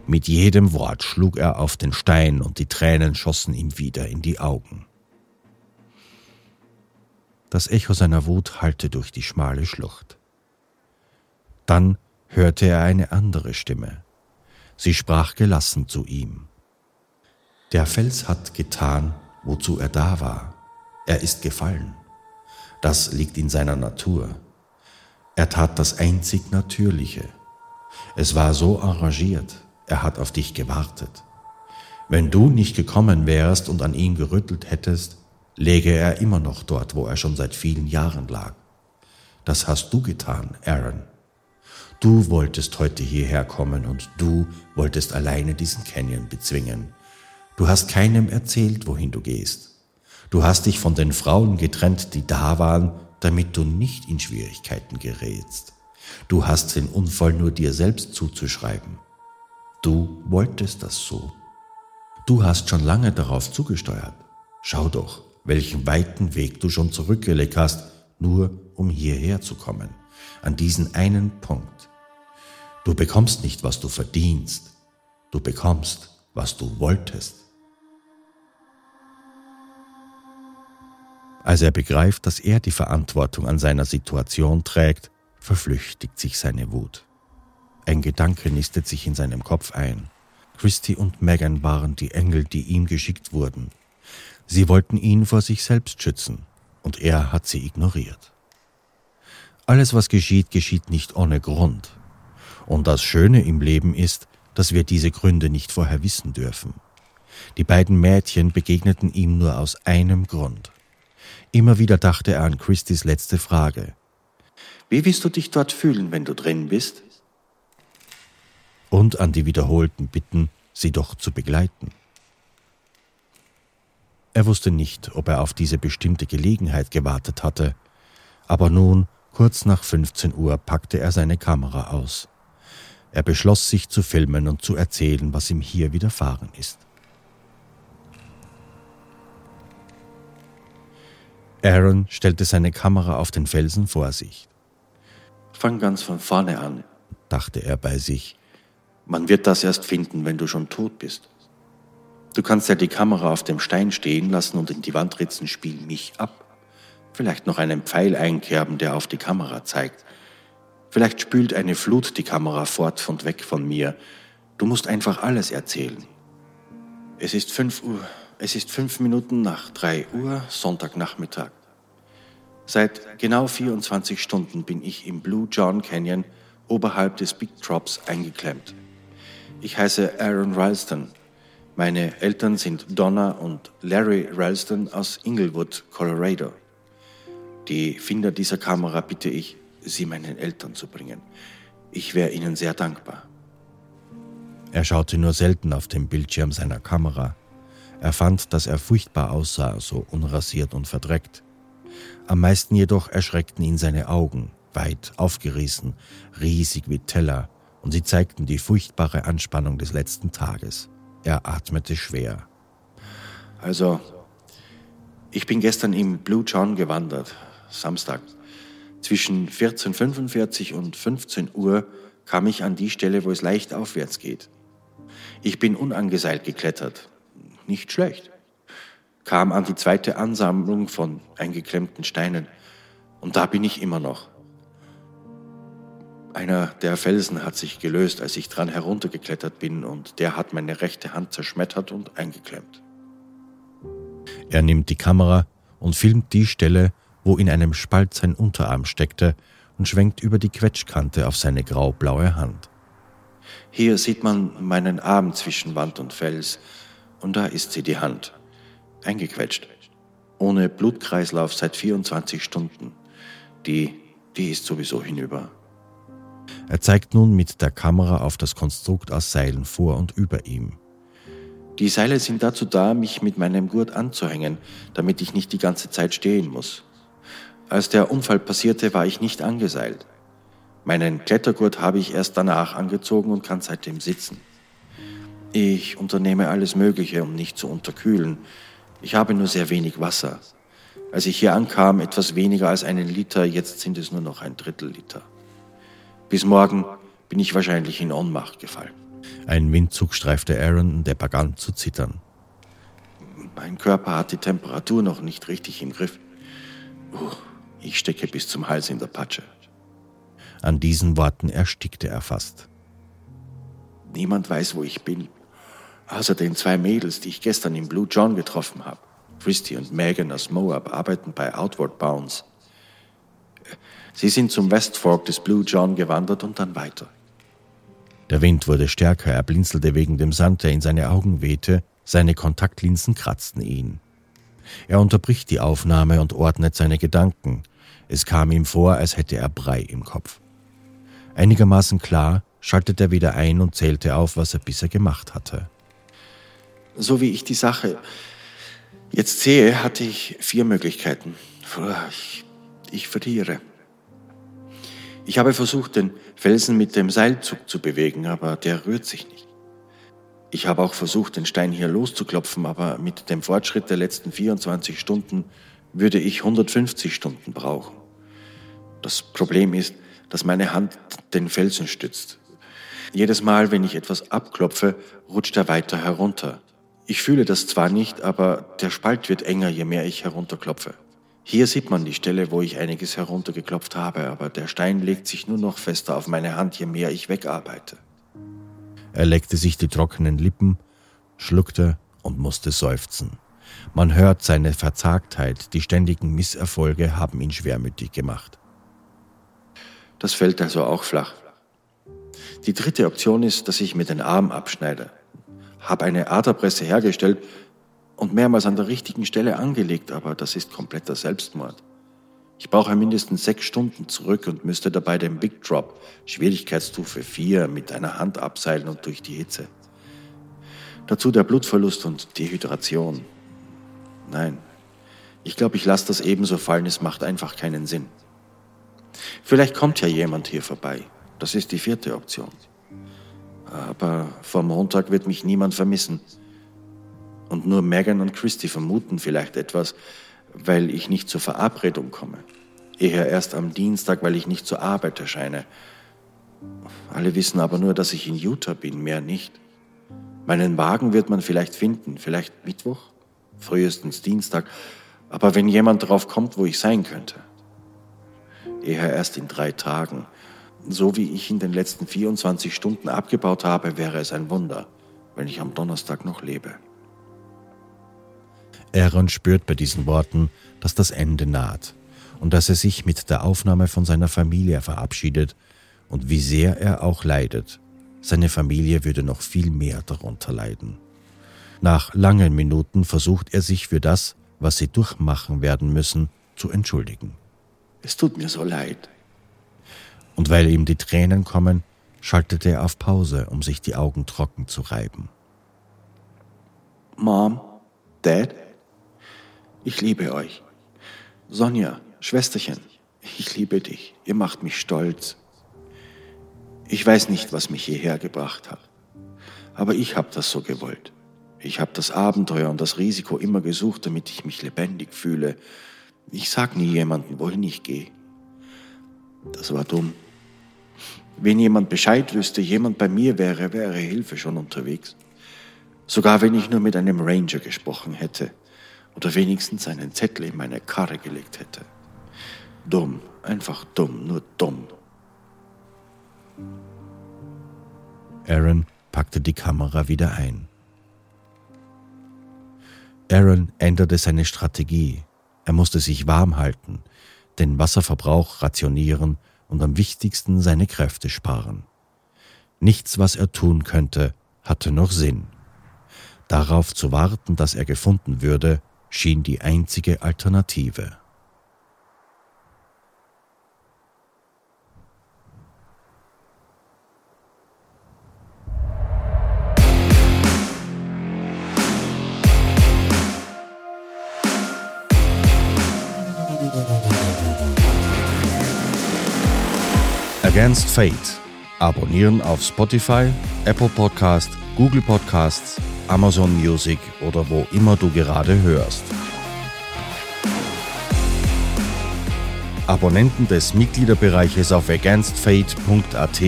Speaker 1: Mit jedem Wort schlug er auf den Stein und die Tränen schossen ihm wieder in die Augen. Das Echo seiner Wut hallte durch die schmale Schlucht. Dann hörte er eine andere Stimme. Sie sprach gelassen zu ihm. Der Fels hat getan, wozu er da war. Er ist gefallen. Das liegt in seiner Natur. Er tat das einzig Natürliche. Es war so arrangiert, er hat auf dich gewartet. Wenn du nicht gekommen wärst und an ihn gerüttelt hättest, läge er immer noch dort, wo er schon seit vielen Jahren lag. Das hast du getan, Aaron. Du wolltest heute hierher kommen und du wolltest alleine diesen Canyon bezwingen. Du hast keinem erzählt, wohin du gehst. Du hast dich von den Frauen getrennt, die da waren, damit du nicht in Schwierigkeiten gerätst. Du hast den Unfall nur dir selbst zuzuschreiben. Du wolltest das so. Du hast schon lange darauf zugesteuert. Schau doch, welchen weiten Weg du schon zurückgelegt hast, nur um hierher zu kommen, an diesen einen Punkt. Du bekommst nicht, was du verdienst, du bekommst, was du wolltest. Als er begreift, dass er die Verantwortung an seiner Situation trägt, verflüchtigt sich seine Wut. Ein Gedanke nistet sich in seinem Kopf ein. Christy und Megan waren die Engel, die ihm geschickt wurden. Sie wollten ihn vor sich selbst schützen, und er hat sie ignoriert. Alles, was geschieht, geschieht nicht ohne Grund. Und das Schöne im Leben ist, dass wir diese Gründe nicht vorher wissen dürfen. Die beiden Mädchen begegneten ihm nur aus einem Grund. Immer wieder dachte er an Christys letzte Frage.
Speaker 2: Wie wirst du dich dort fühlen, wenn du drin bist?
Speaker 1: Und an die wiederholten Bitten, sie doch zu begleiten. Er wusste nicht, ob er auf diese bestimmte Gelegenheit gewartet hatte, aber nun, kurz nach 15 Uhr, packte er seine Kamera aus. Er beschloss, sich zu filmen und zu erzählen, was ihm hier widerfahren ist. Aaron stellte seine Kamera auf den Felsen vor sich.
Speaker 2: Fang ganz von vorne an,
Speaker 1: dachte er bei sich.
Speaker 2: Man wird das erst finden, wenn du schon tot bist. Du kannst ja die Kamera auf dem Stein stehen lassen und in die Wand ritzen, spiel mich ab. Vielleicht noch einen Pfeil einkerben, der auf die Kamera zeigt. Vielleicht spült eine Flut die Kamera fort und weg von mir. Du musst einfach alles erzählen. Es ist fünf Uhr, es ist fünf Minuten nach drei Uhr, Sonntagnachmittag. Seit genau 24 Stunden bin ich im Blue John Canyon oberhalb des Big Drops eingeklemmt. Ich heiße Aaron Ralston meine Eltern sind Donna und Larry Ralston aus Inglewood, Colorado. Die Finder dieser Kamera bitte ich,
Speaker 1: sie meinen Eltern zu bringen. Ich wäre ihnen sehr dankbar.
Speaker 4: Er schaute nur selten auf den Bildschirm seiner Kamera. Er fand, dass er furchtbar aussah, so unrasiert und verdreckt. Am meisten jedoch erschreckten ihn seine Augen, weit aufgerissen, riesig wie Teller, und sie zeigten die furchtbare Anspannung des letzten Tages. Er atmete schwer.
Speaker 1: Also, ich bin gestern im Blue John gewandert, Samstag. Zwischen 14.45 und 15 Uhr kam ich an die Stelle, wo es leicht aufwärts geht. Ich bin unangeseilt geklettert. Nicht schlecht. Kam an die zweite Ansammlung von eingeklemmten Steinen. Und da bin ich immer noch. Einer der Felsen hat sich gelöst, als ich dran heruntergeklettert bin, und der hat meine rechte Hand zerschmettert und eingeklemmt.
Speaker 4: Er nimmt die Kamera und filmt die Stelle, wo in einem Spalt sein Unterarm steckte, und schwenkt über die Quetschkante auf seine graublaue Hand.
Speaker 1: Hier sieht man meinen Arm zwischen Wand und Fels, und da ist sie, die Hand, eingequetscht, ohne Blutkreislauf seit 24 Stunden. Die, die ist sowieso hinüber.
Speaker 4: Er zeigt nun mit der Kamera auf das Konstrukt aus Seilen vor und über ihm.
Speaker 1: Die Seile sind dazu da, mich mit meinem Gurt anzuhängen, damit ich nicht die ganze Zeit stehen muss. Als der Unfall passierte, war ich nicht angeseilt. Meinen Klettergurt habe ich erst danach angezogen und kann seitdem sitzen. Ich unternehme alles Mögliche, um nicht zu unterkühlen. Ich habe nur sehr wenig Wasser. Als ich hier ankam, etwas weniger als einen Liter, jetzt sind es nur noch ein Drittel Liter. Bis morgen bin ich wahrscheinlich in Ohnmacht gefallen.
Speaker 4: Ein Windzug streifte Aaron und er begann zu zittern.
Speaker 1: Mein Körper hat die Temperatur noch nicht richtig im Griff. Ich stecke bis zum Hals in der Patsche.
Speaker 4: An diesen Worten erstickte er fast.
Speaker 1: Niemand weiß, wo ich bin. Außer den zwei Mädels, die ich gestern im Blue John getroffen habe. Christy und Megan aus Moab arbeiten bei Outward Bounds. Sie sind zum West Fork des Blue John gewandert und dann weiter.
Speaker 4: Der Wind wurde stärker, er blinzelte wegen dem Sand, der in seine Augen wehte, seine Kontaktlinsen kratzten ihn. Er unterbricht die Aufnahme und ordnet seine Gedanken. Es kam ihm vor, als hätte er Brei im Kopf. Einigermaßen klar schaltet er wieder ein und zählte auf, was er bisher gemacht hatte.
Speaker 1: So wie ich die Sache jetzt sehe, hatte ich vier Möglichkeiten. Ich, ich verliere. Ich habe versucht, den Felsen mit dem Seilzug zu bewegen, aber der rührt sich nicht. Ich habe auch versucht, den Stein hier loszuklopfen, aber mit dem Fortschritt der letzten 24 Stunden würde ich 150 Stunden brauchen. Das Problem ist, dass meine Hand den Felsen stützt. Jedes Mal, wenn ich etwas abklopfe, rutscht er weiter herunter. Ich fühle das zwar nicht, aber der Spalt wird enger, je mehr ich herunterklopfe. Hier sieht man die Stelle, wo ich einiges heruntergeklopft habe, aber der Stein legt sich nur noch fester auf meine Hand, je mehr ich wegarbeite.
Speaker 4: Er leckte sich die trockenen Lippen, schluckte und musste seufzen. Man hört seine Verzagtheit, die ständigen Misserfolge haben ihn schwermütig gemacht.
Speaker 1: Das fällt also auch flach. Die dritte Option ist, dass ich mir den Arm abschneide. Habe eine Aderpresse hergestellt und mehrmals an der richtigen Stelle angelegt, aber das ist kompletter Selbstmord. Ich brauche mindestens sechs Stunden zurück und müsste dabei den Big Drop, Schwierigkeitsstufe 4, mit einer Hand abseilen und durch die Hitze. Dazu der Blutverlust und Dehydration. Nein, ich glaube, ich lasse das ebenso fallen, es macht einfach keinen Sinn. Vielleicht kommt ja jemand hier vorbei. Das ist die vierte Option. Aber vor Montag wird mich niemand vermissen. Und nur Megan und Christy vermuten vielleicht etwas, weil ich nicht zur Verabredung komme. Eher erst am Dienstag, weil ich nicht zur Arbeit erscheine. Alle wissen aber nur, dass ich in Utah bin, mehr nicht. Meinen Wagen wird man vielleicht finden, vielleicht Mittwoch, frühestens Dienstag, aber wenn jemand darauf kommt, wo ich sein könnte. Eher erst in drei Tagen. So wie ich in den letzten 24 Stunden abgebaut habe, wäre es ein Wunder, wenn ich am Donnerstag noch lebe.
Speaker 4: Aaron spürt bei diesen Worten, dass das Ende naht und dass er sich mit der Aufnahme von seiner Familie verabschiedet und wie sehr er auch leidet. Seine Familie würde noch viel mehr darunter leiden. Nach langen Minuten versucht er sich für das, was sie durchmachen werden müssen, zu entschuldigen.
Speaker 1: Es tut mir so leid. Und weil ihm die Tränen kommen, schaltete er auf Pause, um sich die Augen trocken zu reiben.
Speaker 2: Mom, Dad, ich liebe euch. Sonja, Schwesterchen, ich liebe dich. Ihr macht mich stolz. Ich weiß nicht, was mich hierher gebracht hat. Aber ich habe das so gewollt. Ich habe das Abenteuer und das Risiko immer gesucht, damit ich mich lebendig fühle. Ich sag nie jemandem, wohin ich gehe. Das war dumm. Wenn jemand Bescheid wüsste, jemand bei mir wäre, wäre Hilfe schon unterwegs. Sogar wenn ich nur mit einem Ranger gesprochen hätte oder wenigstens einen Zettel in meine Karre gelegt hätte. Dumm, einfach dumm, nur dumm.
Speaker 1: Aaron packte die Kamera wieder ein. Aaron änderte seine Strategie. Er musste sich warm halten, den Wasserverbrauch rationieren und am wichtigsten seine Kräfte sparen. Nichts, was er tun könnte, hatte noch Sinn. Darauf zu warten, dass er gefunden würde, schien die einzige Alternative. Against Fate. Abonnieren auf Spotify, Apple Podcast, Google Podcasts, Amazon Music oder wo immer du gerade hörst. Abonnenten des Mitgliederbereiches auf againstfate.at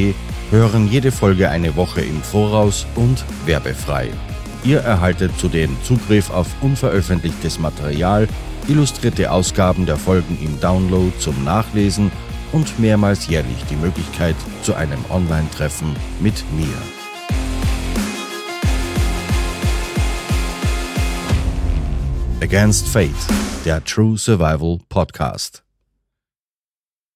Speaker 1: hören jede Folge eine Woche im Voraus und werbefrei. Ihr erhaltet zudem Zugriff auf unveröffentlichtes Material, illustrierte Ausgaben der Folgen im Download zum Nachlesen und mehrmals jährlich die Möglichkeit zu einem Online-Treffen mit mir. Against Fate, der True Survival Podcast.